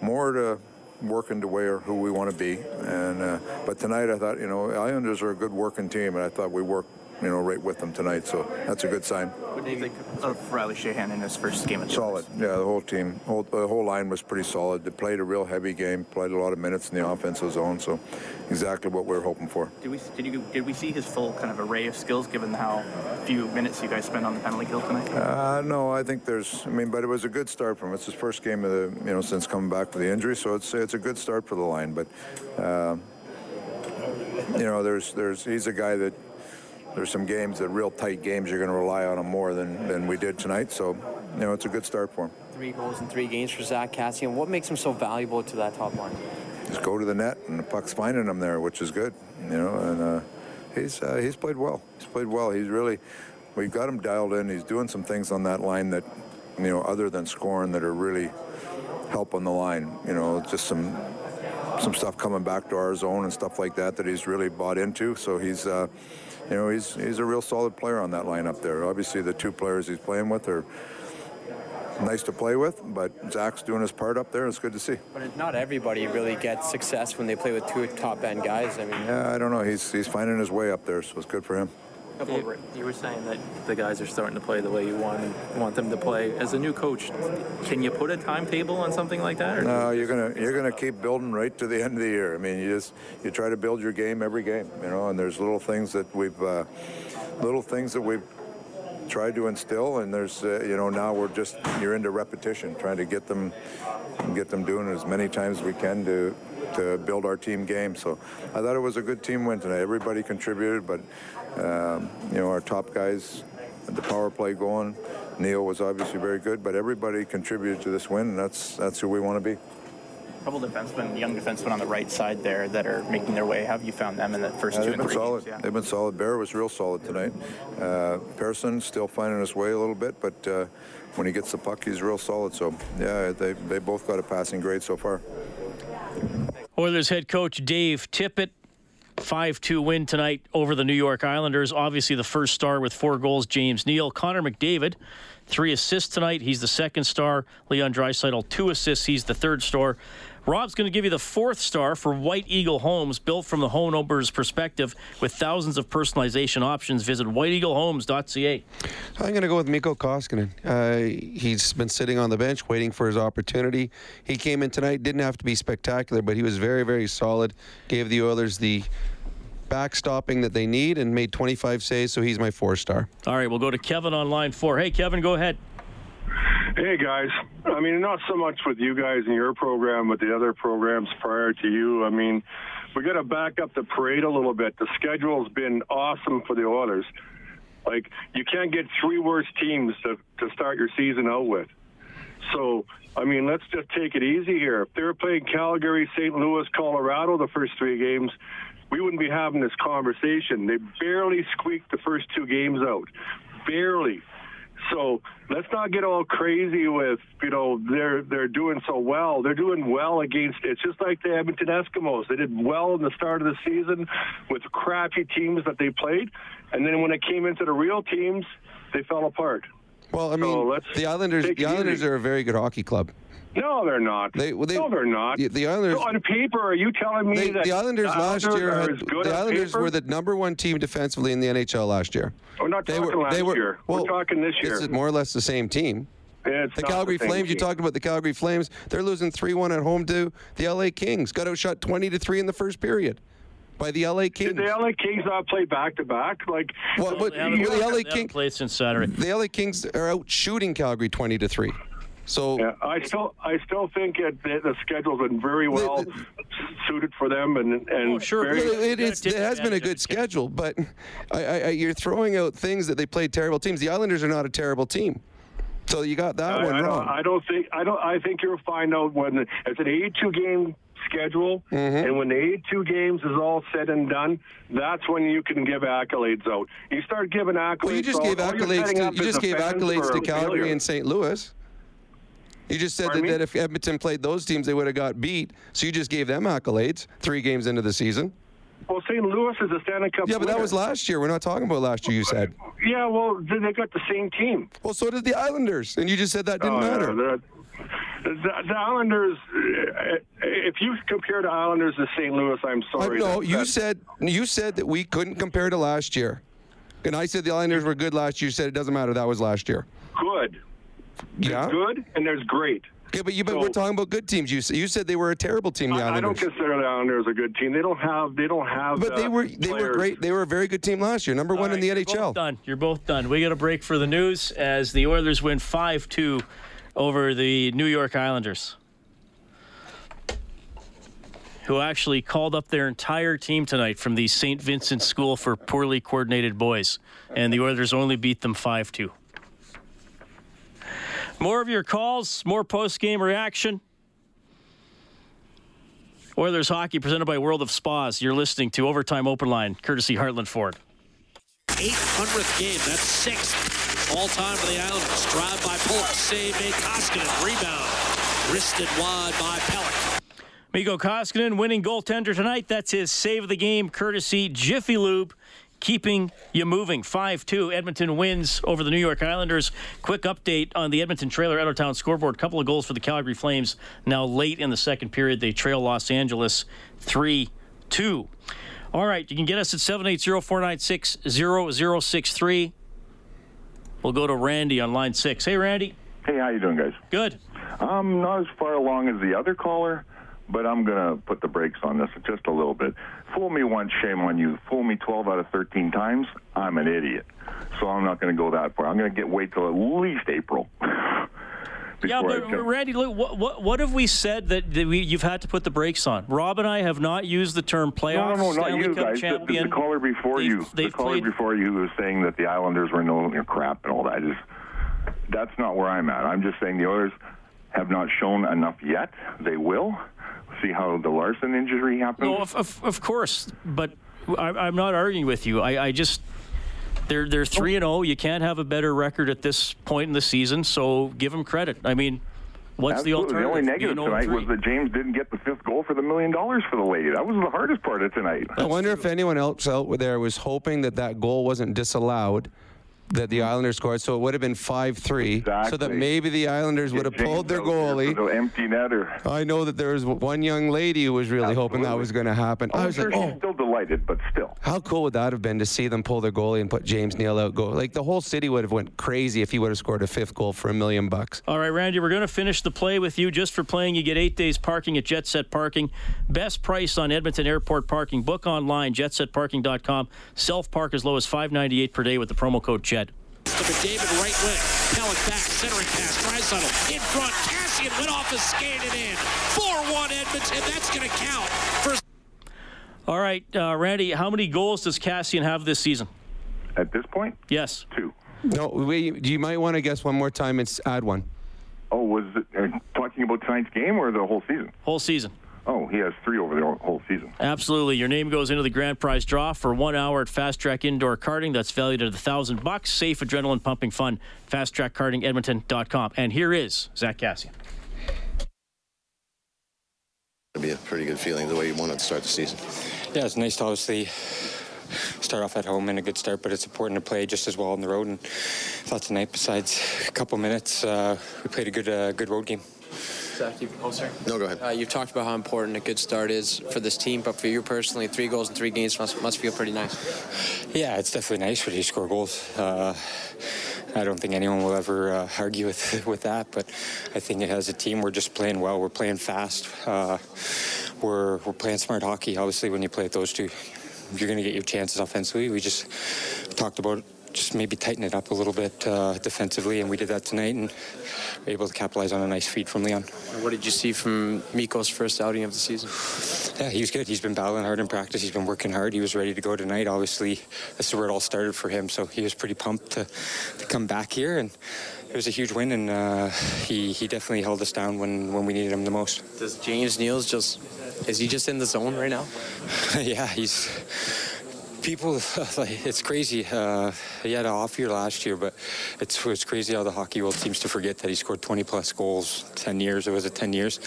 more to working to where who we want to be. And uh, but tonight I thought you know Islanders are a good working team, and I thought we worked you know, right with them tonight. So that's a good sign. What do you think of Riley Sheahan in his first game? At solid. Yeah, the whole team, whole, the whole line was pretty solid. They played a real heavy game, played a lot of minutes in the offensive zone. So exactly what we were hoping for. Did we did you did we see his full kind of array of skills given how few minutes you guys spent on the penalty kill tonight? Uh, no, I think there's. I mean, but it was a good start for him. It's his first game of the you know since coming back from the injury, so it's it's a good start for the line. But uh, you know, there's there's he's a guy that there's some games that real tight games you're going to rely on them more than than we did tonight. So you know, it's a good start for him. Three goals in three games for Zack Kassian. What makes him so valuable to that top line? Just go to the net and the puck's finding him there, which is good. You know, and uh, he's uh, he's played well. He's played well. He's really we've got him dialed in. He's doing some things on that line that you know other than scoring that are really helping the line. You know, just some some stuff coming back to our zone and stuff like that that he's really bought into. So he's, uh, you know, he's he's a real solid player on that line up there. Obviously, the two players he's playing with are nice to play with, but Zack's doing his part up there. It's good to see. But not everybody really gets success when they play with two top end guys. I mean, yeah, I don't know. He's he's finding his way up there, so it's good for him. You, you were saying that the guys are starting to play the way you want want them to play. As a new coach, can you put a timetable on something like that? no, you're gonna you're gonna keep building right to the end of the year. I mean, you just you try to build your game every game, you know. And there's little things that we've uh, little things that we've tried to instill, and there's uh, you know now we're just you're into repetition, trying to get them get them doing it as many times as we can to to build our team game. So I thought it was a good team win tonight. Everybody contributed, but um, you know our top guys the power play going. Neal was obviously very good, but everybody contributed to this win, and that's that's who we want to be. A couple defensemen, young defensemen on the right side there that are making their way. How have you found them in the first Yeah, two they've and been three solid. games? Yeah. They've been solid. Bear was real solid tonight. Uh, Persson still finding his way a little bit, but uh, when he gets the puck, he's real solid. So yeah, they they both got a passing grade so far. Oilers head coach Dave Tippett. 5 2 win tonight over the New York Islanders. Obviously, the first star with four goals, James Neal. Connor McDavid, three assists tonight. He's the second star. Leon Draisaitl, two assists. He's the third star. Rob's going to give you the fourth star for White Eagle Homes, built from the home owner's perspective with thousands of personalization options. Visit whiteeaglehomes.ca. I'm going to go with Mikko Koskinen. Uh, he's been sitting on the bench waiting for his opportunity. He came in tonight, didn't have to be spectacular, but he was very, very solid. Gave the Oilers the backstopping that they need and made 25 saves, so he's my four star. All right, we'll go to Kevin on line four. Hey, Kevin, go ahead. Hey guys, I mean not so much with you guys and your program, but the other programs prior to you. I mean, we got to back up the parade a little bit. The schedule's been awesome for the Oilers. Like you can't get three worse teams to to start your season out with. So I mean, let's just take it easy here. If they were playing Calgary, St. Louis, Colorado the first three games, we wouldn't be having this conversation. They barely squeaked the first two games out, barely. So let's not get all crazy with you know they're they're doing so well. They're doing well against it's just like the Edmonton Eskimos. They did well in the start of the season with crappy teams that they played, and then when it came into the real teams, they fell apart. Well, I mean, the Islanders. The Islanders easy. are a very good hockey club. No, they're not. They, well, they, no, they're not. The, the Islanders. So on paper, are you telling me They, that the Islanders last year had, the Islanders paper? were the number one team defensively in the NHL last year. We're not They talking were- last they were- year. well, We're talking this year. It's more or less the same team. Yeah, it's the not Calgary the same Flames. You talked about the Calgary Flames. They're losing three-one at home to the LA Kings. Got outshot twenty to three in the first period by the LA Kings. Did the LA Kings not play back to back? Like, What, what, the they LA haven't Kings played since Saturday. The LA Kings are out shooting Calgary twenty to three. So Yeah, I still, I still think it, the, the schedule's been very well suited for them, and and Oh, sure. very, Well, it, is, it has been a good schedule, but I, I, I, you're throwing out things that they played terrible teams. The Islanders are not a terrible team, so you got that I, one I wrong. I don't think, I don't, I think you'll find out when it's an 82 game schedule, Mm-hmm. and when the 82 games is all said and done, that's when you can give accolades out. You start giving accolades. well, you just all- gave accolades to you just gave accolades to Calgary failure. and St. Louis. You just said that, that if Edmonton played those teams, they would have got beat. So you just gave them accolades three games into the season. Well, St. Louis is a Stanley Cup. Yeah, but that was last year. We're not talking about last year. You said. Yeah, well, they they got the same team. Well, so did the Islanders, and you just said that didn't Oh, matter. no, the, the, Islanders, uh, if you compare the Islanders to St. Louis, I'm I, sorry. no, that- you said you said that we couldn't compare to last year. And I said the Islanders were good last year. You said it doesn't matter. That was last year. Good. Yeah. There's good and there's great. Yeah, but you but we're talking about good teams. You you said they were a terrible team. The I, I don't consider the Islanders a good team. They don't have. They don't have. but they were they were great. They were a very good team last year. Number one in the You're NHL. both done. You're both done. We got a break for the news as the Oilers win 5 2 over the New York Islanders, who actually called up their entire team tonight from the St. Vincent School for Poorly Coordinated Boys. And the Oilers only beat them 5 2. More of your calls, more post game reaction. Oilers hockey presented by World of Spas. You're listening to Overtime Open Line, courtesy Heartland Ford. 800th game. That's sixth all time for the Islanders. Drive by Pulock. Save made Koskinen. Rebound. Wristed wide by Pelech. Mikko Koskinen winning goaltender tonight. That's his save of the game, courtesy Jiffy Lube, keeping you moving. 5 2. Edmonton wins over the New York Islanders. Quick update on the Edmonton Trailer Edowtown scoreboard. Couple of goals for the Calgary Flames. Now, late in the second period, they trail Los Angeles 3 2. All right, you can get us at 780 496 0063. We'll go to Randy on line six. Hey, Randy. Hey, how you doing, guys? Good. I'm not as far along as the other caller, but I'm going to put the brakes on this just a little bit. Fool me once, shame on you. Fool me 12 out of 13 times, I'm an idiot. So I'm not going to go that far. I'm going to get wait till at least April. Yeah, but. Randy, look, what, what what have we said that, that we, you've had to put the brakes on? Rob and I have not used the term playoff No, no, no, not Stanley you Cup guys. The, the, the caller before you, the they've caller played- before you was saying that the Islanders were no you crap and all that. Is that's not where I'm at. I'm just saying the Oilers have not shown enough yet. They will. See how the Larsson injury happened? No, of, of, of course, but I, I'm not arguing with you. I, I just they're they're three and zero. You can't have a better record at this point in the season. So give them credit. I mean, what's the alternative? The only negative Being 0 and tonight was that James didn't get the fifth goal for the million dollars for the lady. That was the hardest part of tonight. I wonder if anyone else out there was hoping that that goal wasn't disallowed, that the mm-hmm. Islanders scored, so it would have been 5 3. So that maybe the Islanders would have James pulled their goalie. for the empty netter. I know that there was one young lady who was really hoping that was going to happen. I I'm was sure like, oh, still delighted, but still. how cool would that have been to see them pull their goalie and put James Neal out goal? Like the whole city would have went crazy if he would have scored a fifth goal for a million bucks. All right, Randy, we're going to finish the play with you. Just for playing, you get eight days parking at Jet Set Parking. Best price on Edmonton Airport parking. Book online, jetsetparking.com. Self park as low as five ninety eight per day with the promo code JET. To McDavid, right wing. Pelech back, centering pass. Draisaitl in front. Kassian went off his skate and in. 4-1 Edmonton. That's going to count for All right, uh, Randy, how many goals does Kassian have this season? At this point? Yes. Two. No, we, you might want to guess one more time and add one. Oh, was it uh, talking about tonight's game or the whole season? Whole season. Oh, he has three over the whole season. Absolutely. Your name goes into the grand prize draw for one hour at Fast Track Indoor Karting. That's valued at a thousand bucks. Safe, adrenaline pumping fun. Fast Track Karting FastTrackKartingEdmonton.com. And here is Zack Kassian. It'd be a pretty good feeling the way you wanted to start the season. Yeah, it's nice to obviously start off at home and a good start, but it's important to play just as well on the road. And I thought tonight, besides a couple minutes, uh, we played a good, uh, good road game. Zack, you, oh, sorry. No, go ahead. Uh, you've talked about how important a good start is for this team, but for you personally, three goals in three games must, must feel pretty nice. Yeah, it's definitely nice when you score goals. Uh, I don't think anyone will ever uh, argue with with that, but I think as a team we're just playing well. We're playing fast. Uh, we're we're playing smart hockey. Obviously, when you play with those two, you're going to get your chances offensively. We just talked about just maybe tighten it up a little bit uh, defensively, and we did that tonight, and were able to capitalize on a nice feed from Leon. What did you see from Mikko's first outing of the season? Yeah, he was good. He's been battling hard in practice. He's been working hard. He was ready to go tonight. Obviously, that's where it all started for him. So he was pretty pumped to, to come back here, and it was a huge win. And uh, he he definitely held us down when when we needed him the most. Does James Neal's just is he just in the zone right now? yeah, he's. People, like, it's crazy. Uh, he had an off year last year, but it's it's crazy how the hockey world seems to forget that he scored 20 plus goals 10 years. Or was it 10 years?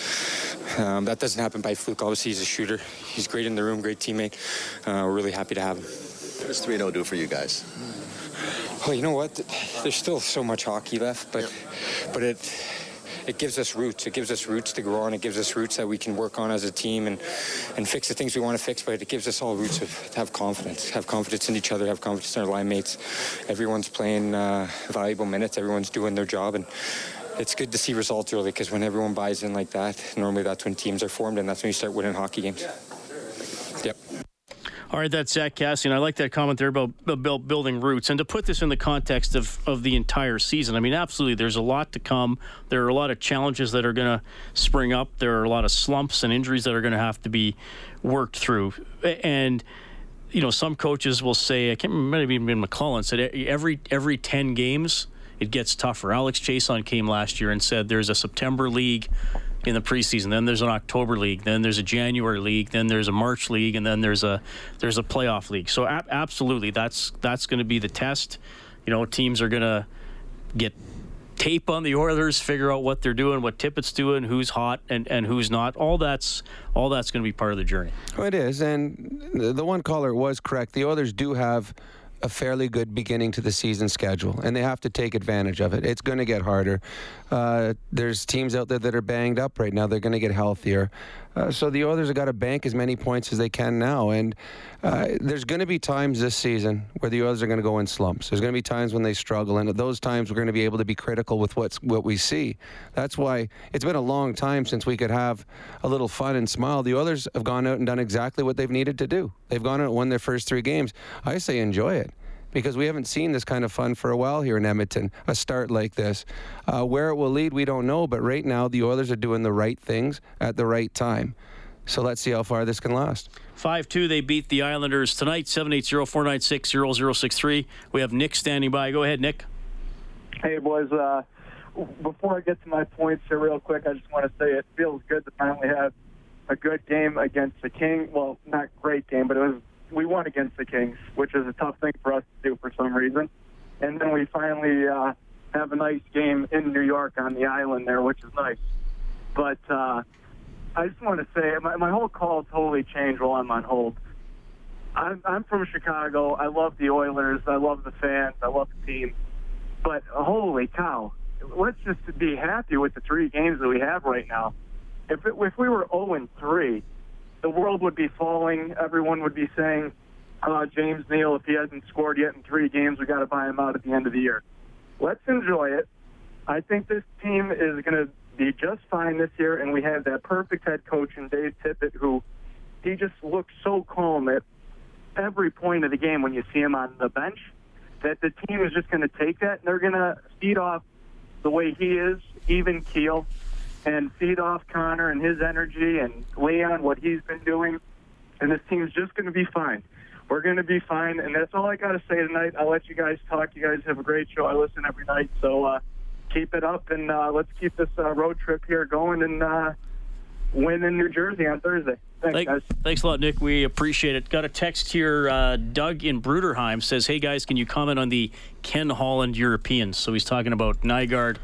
Um, that doesn't happen by fluke. Obviously, he's a shooter. He's great in the room, great teammate. Uh, we're really happy to have him. What does 3 0 do for you guys? Well, you know what? There's still so much hockey left, but but it it gives us roots. It gives us roots to grow on. It gives us roots that we can work on as a team and and fix the things we want to fix. But it gives us all roots of to have confidence, have confidence in each other, have confidence in our line mates. Everyone's playing uh, valuable minutes. Everyone's doing their job and it's good to see results early because when everyone buys in like that, normally that's when teams are formed and that's when you start winning hockey games. Yep. All right, that's Zack Kassian. I like that comment there about, about building roots. And to put this in the context of, of the entire season, I mean, absolutely, there's a lot to come. There are a lot of challenges that are going to spring up. There are a lot of slumps and injuries that are going to have to be worked through. And, you know, some coaches will say, I can't remember, maybe McLellan said every every 10 games, it gets tougher. Alex Chiasson came last year and said there's a September league in the preseason. Then there's an October league. Then there's a January league. Then there's a March league, and then there's a there's a playoff league. So ab- absolutely, that's that's going to be the test. You know, teams are going to get tape on the Oilers, figure out what they're doing, what Tippett's doing, who's hot and, and who's not. All that's all that's going to be part of the journey. Well, it is, and the one caller was correct. The Oilers do have a fairly good beginning to the season schedule, and they have to take advantage of it. It's going to get harder. Uh, there's teams out there that are banged up right now. They're going to get healthier. Uh, so the Oilers have got to bank as many points as they can now. And uh, there's going to be times this season where the Oilers are going to go in slumps. There's going to be times when they struggle, and at those times we're going to be able to be critical with what's what we see. That's why it's been a long time since we could have a little fun and smile. The Oilers have gone out and done exactly what they've needed to do. They've gone out and won their first three games. I say enjoy it because we haven't seen this kind of fun for a while here in Edmonton, a start like this. Uh, where it will lead, we don't know, but right now the Oilers are doing the right things at the right time. So let's see how far this can last. 5 2, they beat the Islanders tonight, 780 496 0063. We have Nick standing by. Go ahead, Nick. Hey, boys. Uh, before I get to my points here, real quick, I just want to say it feels good to finally have a good game against the King. Well, not great game, but it was we won against the Kings, which is a tough thing for us to do for some reason. And then we finally uh, have a nice game in New York on the island there, which is nice. But uh, I just want to say my, my whole call totally changed while I'm on hold. I'm, I'm from Chicago. I love the Oilers. I love the fans. I love the team. But holy cow, let's just be happy with the three games that we have right now. If it, if we were 0 and 3, the world would be falling. Everyone would be saying, uh, James Neal, if he hasn't scored yet in three games, we got to buy him out at the end of the year. Let's enjoy it. I think this team is going to be just fine this year, and we have that perfect head coach in Dave Tippett, who he just looks so calm at every point of the game when you see him on the bench. That the team is just going to take that, and they're going to feed off the way he is, even keel and feed off Connor and his energy and Leon, what he's been doing. And this team's just going to be fine. We're going to be fine. And that's all I got to say tonight. I'll let you guys talk. You guys have a great show. I listen every night. So uh, keep it up and uh, let's keep this uh, road trip here going and uh, win in New Jersey on Thursday. Thanks, Thank, guys. Thanks a lot, Nick. We appreciate it. Got a text here. Uh, Doug in Bruderheim says, Hey, guys, can you comment on the Ken Holland Europeans? So he's talking about Nygard.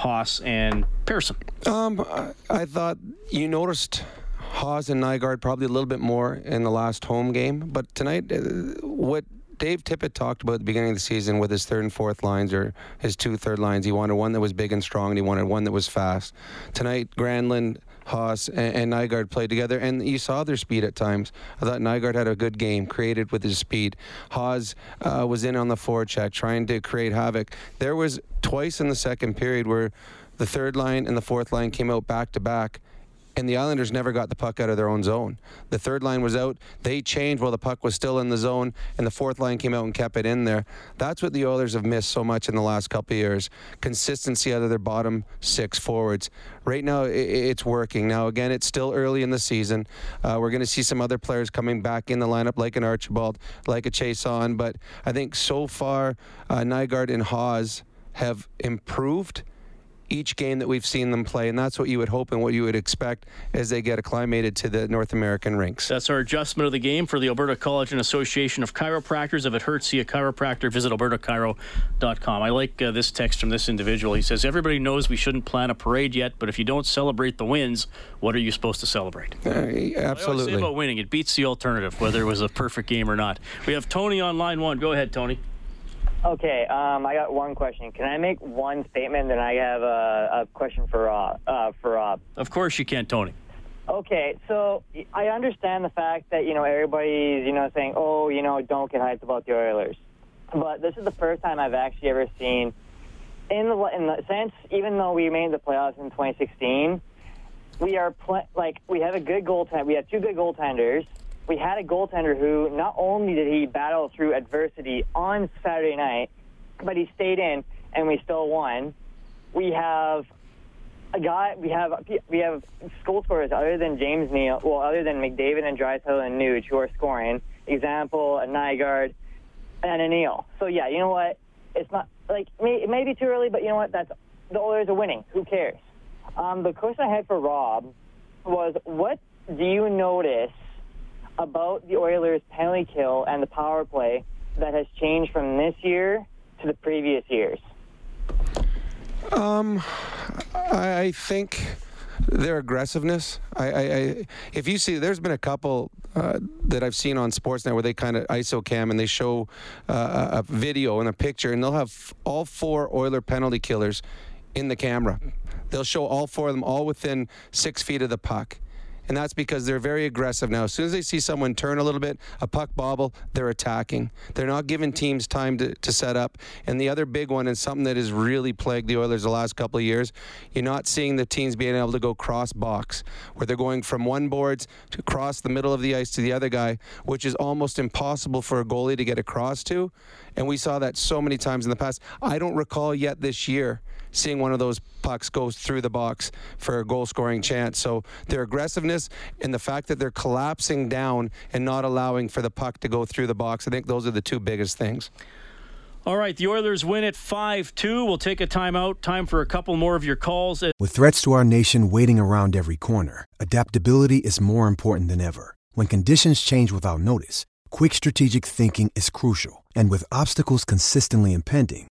Haas and Pearson? Um, I thought you noticed Haas and Nygard probably a little bit more in the last home game, but tonight, uh, what Dave Tippett talked about at the beginning of the season with his third and fourth lines or his two third lines. He wanted one that was big and strong, and he wanted one that was fast. Tonight, Granlund, Haas, and, and Nygard played together, and you saw their speed at times. I thought Nygard had a good game, created with his speed. Haas uh, was in on the forecheck, trying to create havoc. There was twice in the second period where the third line and the fourth line came out back to back and the Islanders never got the puck out of their own zone. The third line was out. They changed while the puck was still in the zone, and the fourth line came out and kept it in there. That's what the Oilers have missed so much in the last couple of years consistency out of their bottom six forwards. Right now, it's working. Now, again, it's still early in the season. Uh, we're going to see some other players coming back in the lineup, like an Archibald, like a Chiasson, but I think so far, uh, Nygard and Haas have improved each game that we've seen them play, and that's what you would hope and what you would expect as they get acclimated to the North American rinks. That's our adjustment of the game for the Alberta College and Association of Chiropractors. If it hurts, see a chiropractor. Visit albertachiro.com. I like uh, this text from this individual. He says, Everybody knows we shouldn't plan a parade yet, but if you don't celebrate the wins, what are you supposed to celebrate? Uh, absolutely. say about winning, it beats the alternative, whether it was a perfect game or not. We have Tony on line one. Go ahead, Tony. Okay, um, I got one question. Can I make one statement? Then I have a, a question for Rob. Uh, for Rob. Of course you can, Tony. Okay, so I understand the fact that you know everybody's you know saying, oh, you know, don't get hyped about the Oilers, but this is the first time I've actually ever seen in the in the sense, even though we made the playoffs in 2016, we are pl- like we have a good goaltender. We have two good goaltenders. We had a goaltender who not only did he battle through adversity on Saturday night, but he stayed in and we still won. We have a guy. We have we have goal scorers other than James Neal. Well, other than McDavid and Draisaitl and Nuge who are scoring. Example: a Nygard and a Neal. So yeah, you know what? It's not like it may be too early, but you know what? That's the Oilers are winning. Who cares? Um, the question I had for Rob was, what do you notice about the Oilers' penalty kill and the power play that has changed from this year to the previous years? Um, I, think their aggressiveness. I, I, I, if you see, there's been a couple uh, that I've seen on Sportsnet where they kind of ISO cam and they show uh, a video and a picture, and they'll have all four Oiler penalty killers in the camera. They'll show all four of them all within six feet of the puck and that's because they're very aggressive now. As soon as they see someone turn a little bit, a puck bobble, they're attacking. They're not giving teams time to, to set up. And the other big one, and something that has really plagued the Oilers the last couple of years, you're not seeing the teams being able to go cross box, where they're going from one boards to cross the middle of the ice to the other guy, which is almost impossible for a goalie to get across to. And we saw that so many times in the past. I don't recall yet this year seeing one of those pucks go through the box for a goal scoring chance. So their aggressiveness and the fact that they're collapsing down and not allowing for the puck to go through the box, I think those are the two biggest things. All right, the Oilers win at 5 2. We'll take a timeout. Time for a couple more of your calls. With threats to our nation waiting around every corner, adaptability is more important than ever. When conditions change without notice, quick strategic thinking is crucial. And with obstacles consistently impending,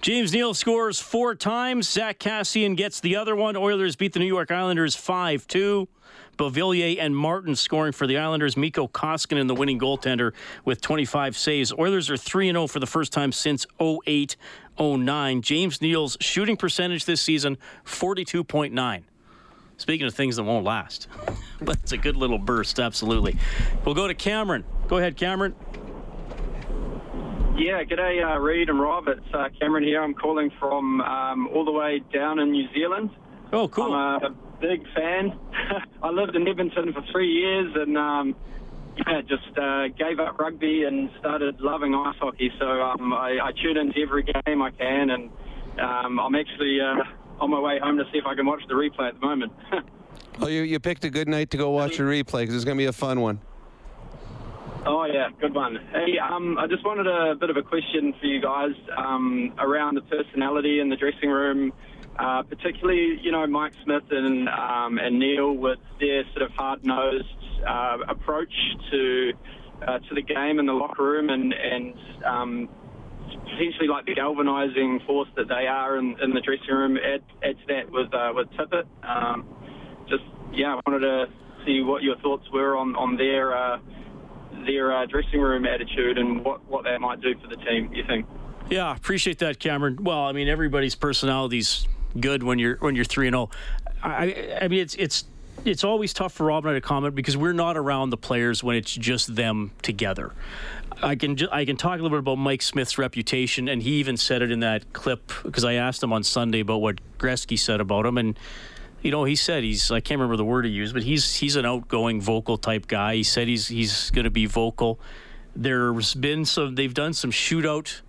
James Neal scores four times. Zack Kassian gets the other one. Oilers beat the New York Islanders 5 2. Beauvillier and Martin scoring for the Islanders. Mikko Koskinen, in the winning goaltender, with 25 saves. Oilers are 3 0 for the first time since 08 09. James Neal's shooting percentage this season, 42.9. Speaking of things that won't last, but it's a good little burst, absolutely. We'll go to Cameron. Go ahead, Cameron. Yeah, g'day, uh, Reid and Rob. It's uh, Cameron here. I'm calling from um, all the way down in New Zealand. Oh, cool. I'm a big fan. I lived in Edmonton for three years and um, yeah, just uh, gave up rugby and started loving ice hockey. So um, I, I tune into every game I can, and um, I'm actually uh, on my way home to see if I can watch the replay at the moment. oh, you, you picked a good night to go watch a replay because it's going to be a fun one. Oh yeah, good one. Hey, um, I just wanted a bit of a question for you guys um, around the personality in the dressing room, uh, particularly you know Mike Smith and um, and Neal with their sort of hard nosed uh, approach to uh, to the game in the locker room and and um, potentially like the galvanizing force that they are in, in the dressing room. Add, add to that with uh, with Tippett. Um, just yeah, I wanted to see what your thoughts were on on their uh, their uh, dressing room attitude and what, what that might do for the team. You think? Yeah, appreciate that, Cameron. Well, I mean, everybody's personality's good when you're when you're three and zero. Oh. I, I mean, it's it's it's always tough for Rob and I to comment because we're not around the players when it's just them together. I can ju- I can talk a little bit about Mike Smith's reputation, and he even said it in that clip because I asked him on Sunday about what Gretzky said about him, and you know, he said he's I can't remember the word he used, but he's he's an outgoing vocal type guy. He said he's he's going to be vocal. There's been some they've done some shootout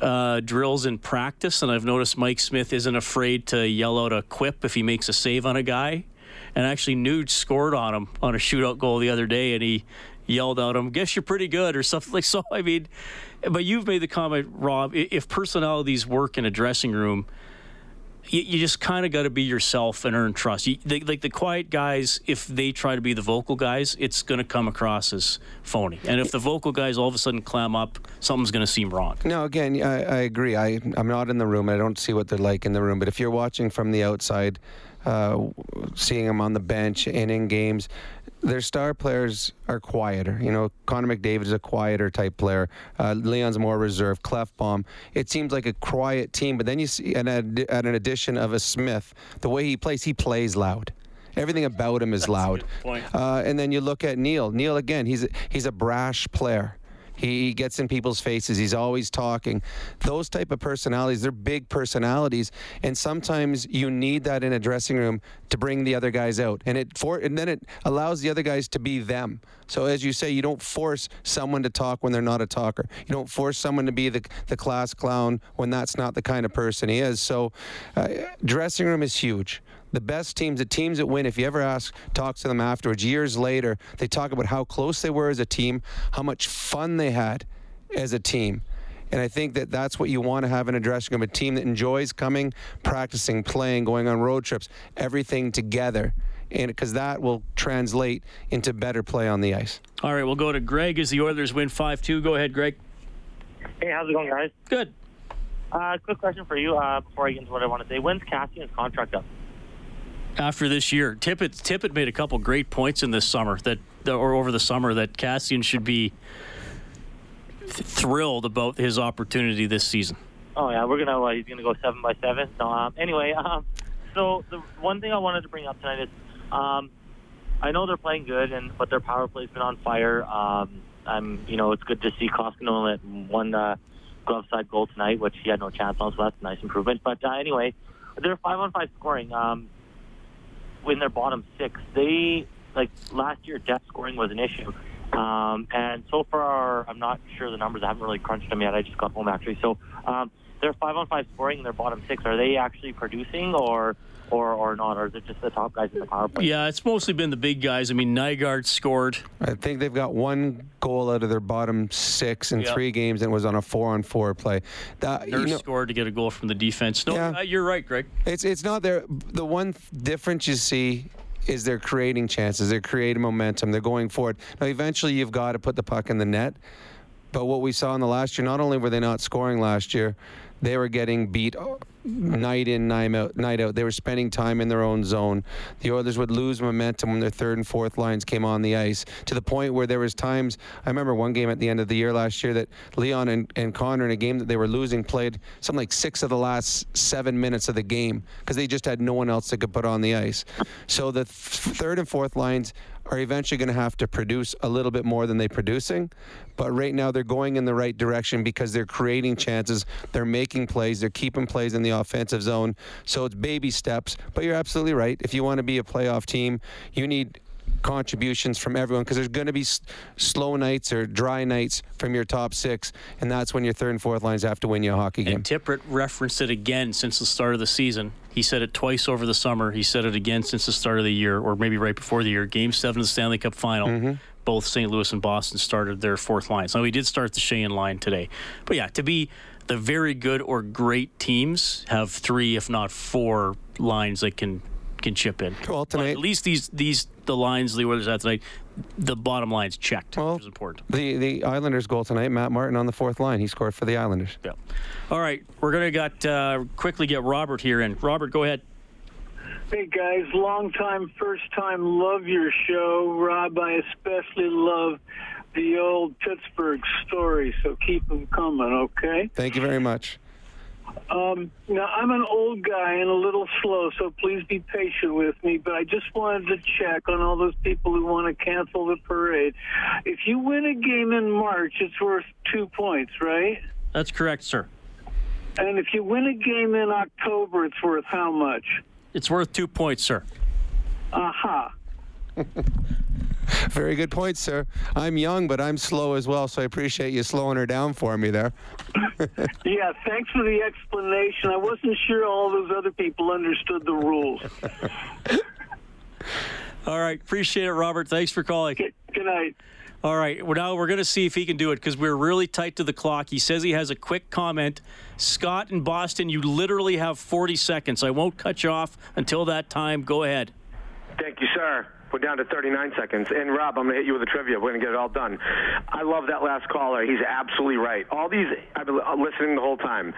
uh, drills in practice, and I've noticed Mike Smith isn't afraid to yell out a quip if he makes a save on a guy. And actually, Nuge scored on him on a shootout goal the other day, and he yelled out him, "Guess you're pretty good" or something like so. I mean, but you've made the comment, Rob. If personalities work in a dressing room you, you just kind of got to be yourself and earn trust. You, the, like the quiet guys, if they try to be the vocal guys, it's going to come across as phony. And if the vocal guys all of a sudden clam up, something's going to seem wrong. No, again, I, I agree. I, I'm not in the room. I don't see what they're like in the room. But if you're watching from the outside, uh, seeing them on the bench and in games, their star players are quieter. You know, Connor McDavid is a quieter type player. Uh, Leon's more reserved. Klefbom. It seems like a quiet team, but then you see, at, at an addition of a Smith, the way he plays, he plays loud. Everything about him is loud. Uh, and then you look at Neal. Neal again, he's a, he's a brash player. He gets in people's faces. He's always talking. Those type of personalities, they're big personalities, and sometimes you need that in a dressing room to bring the other guys out. And it for and then it allows the other guys to be them. So as you say, you don't force someone to talk when they're not a talker. You don't force someone to be the the class clown when that's not the kind of person he is. So uh, dressing room is huge the best teams, the teams that win, if you ever ask, talk to them afterwards, years later, they talk about how close they were as a team, how much fun they had as a team. And I think that that's what you want to have in a dressing room a team that enjoys coming, practicing, playing, going on road trips, everything together. And because that will translate into better play on the ice. All right, we'll go to Greg as the Oilers win 5 2. Go ahead, Greg. Hey, how's it going, guys? Good. Uh, quick question for you uh, before I get into what I want to say. When's Kassian's contract up? After this year. Tippett Tippett made a couple great points in this summer that or over the summer that Kassian should be th- thrilled about his opportunity this season. Oh yeah, we're gonna he's gonna go seven by seven. No, um, anyway, um, so the one thing I wanted to bring up tonight is um, I know they're playing good, and but their power play's been on fire. Um, I'm you know it's good to see Koskinen at one uh, glove side goal tonight, which he had no chance on, so that's a nice improvement. But uh, anyway, they're five on five scoring. Um, in their bottom six. They like last year, depth scoring was an issue. Um, and so far, I'm not sure the numbers. I haven't really crunched them yet. I just got home actually. So um, they're five on five scoring in their bottom six. Are they actually producing or? Or, or not, or is it just the top guys in the power play? Yeah, it's mostly been the big guys. I mean, Nygard scored. I think they've got one goal out of their bottom six in Yep. three games, and it was on a four-on-four play. That, Nurse you know, scored to get a goal from the defense. No, Yeah. uh, you're right, Greg. It's it's not there. The one difference you see is they're creating chances. They're creating momentum. They're going forward. Now, eventually, you've got to put the puck in the net. But what we saw in the last year, not only were they not scoring last year, they were getting beat night in, night out. Night out. They were spending time in their own zone. The Oilers would lose momentum when their third and fourth lines came on the ice to the point where there was times. I remember one game at the end of the year last year that Leon and, and Connor in a game that they were losing played something like six of the last seven minutes of the game because they just had no one else that could put on the ice. So the th- third and fourth lines are eventually going to have to produce a little bit more than they're producing. But right now they're going in the right direction because they're creating chances, they're making plays, they're keeping plays in the offensive zone. So it's baby steps. But you're absolutely right. If you want to be a playoff team, you need contributions from everyone because there's going to be s- slow nights or dry nights from your top six, and that's when your third and fourth lines have to win you a hockey game. And Tippett referenced it again since the start of the season. He said it twice over the summer. He said it again since the start of the year, or maybe right before the year. Game seven of the Stanley Cup final. Mm-hmm. Both St. Louis and Boston started their fourth lines. Now, he did start the Sheahan line today. But yeah, to be the very good or great teams have three, if not four, lines that can can chip in. Well, tonight, at least these these the lines the Oilers had tonight, the bottom line's checked, which is important. The the Islanders goal tonight, Matt Martin on the fourth line. He scored for the Islanders. Yeah. All right, we're gonna got uh, quickly get Robert here in. Robert, go ahead. Hey guys, long time, first time, love your show. Rob, I especially love the old Pittsburgh story, so keep them coming, okay? Thank you very much. Um, now, I'm an old guy and a little slow, so please be patient with me, but I just wanted to check on all those people who want to cancel the parade. If you win a game in March, it's worth two points, right? That's correct, sir. And if you win a game in October, it's worth how much? It's worth two points, sir. Aha. Very good point, sir. I'm young, but I'm slow as well, so I appreciate you slowing her down for me there. Yeah, thanks for the explanation. I wasn't sure all those other people understood the rules. All right, appreciate it, Robert. Thanks for calling. Good night. All right, well, now we're going to see if he can do it because we're really tight to the clock. He says he has a quick comment. Scott in Boston, you literally have 40 seconds. I won't cut you off until that time. Go ahead. Thank you, sir. We're down to 39 seconds. And Rob, I'm going to hit you with a trivia. We're going to get it all done. I love that last caller. He's absolutely right. All these, I've been listening the whole time.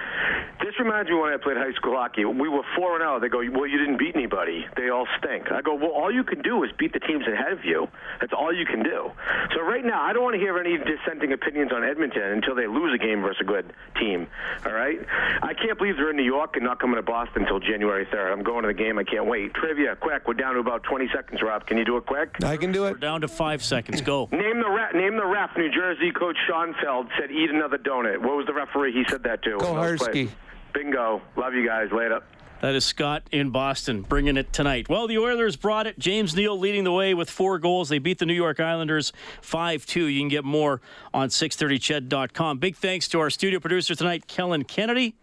This reminds me when I played high school hockey. We were 4 0. They go, Well, you didn't beat anybody. They all stink. I go, Well, all you can do is beat the teams ahead of you. That's all you can do. So right now, I don't want to hear any dissenting opinions on Edmonton until they lose a game versus a good team. All right? I can't believe they're in New York and not coming to Boston until January 3rd. I'm going to the game. I can't wait. Trivia, quick. We're down to about 20 seconds, Rob. Can you do it quick? I can do it. We're down to five seconds. Go. Name the ref. Name the ref. New Jersey coach Schoenfeld said, "Eat another donut." What was the referee? He said that too. Koharski. Bingo. Love you guys. Later. That is Scott in Boston bringing it tonight. Well, the Oilers brought it. James Neal leading the way with four goals. They beat the New York Islanders 5 2. You can get more on 630ched.com. Big thanks to our studio producer tonight, Kellen Kennedy.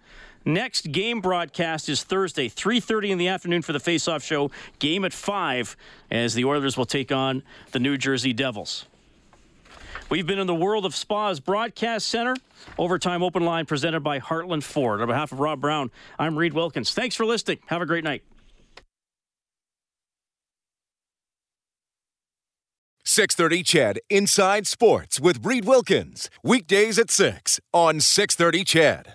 Next game broadcast is Thursday, 3:30 in the afternoon for the face-off show. Game at 5 as the Oilers will take on the New Jersey Devils. We've been in the World of Spas Broadcast Center. Overtime Open Line presented by Heartland Ford. On behalf of Rob Brown, I'm Reid Wilkins. Thanks for listening. Have a great night. Six thirty CHED. Inside Sports with Reid Wilkins weekdays at six on six thirty CHED.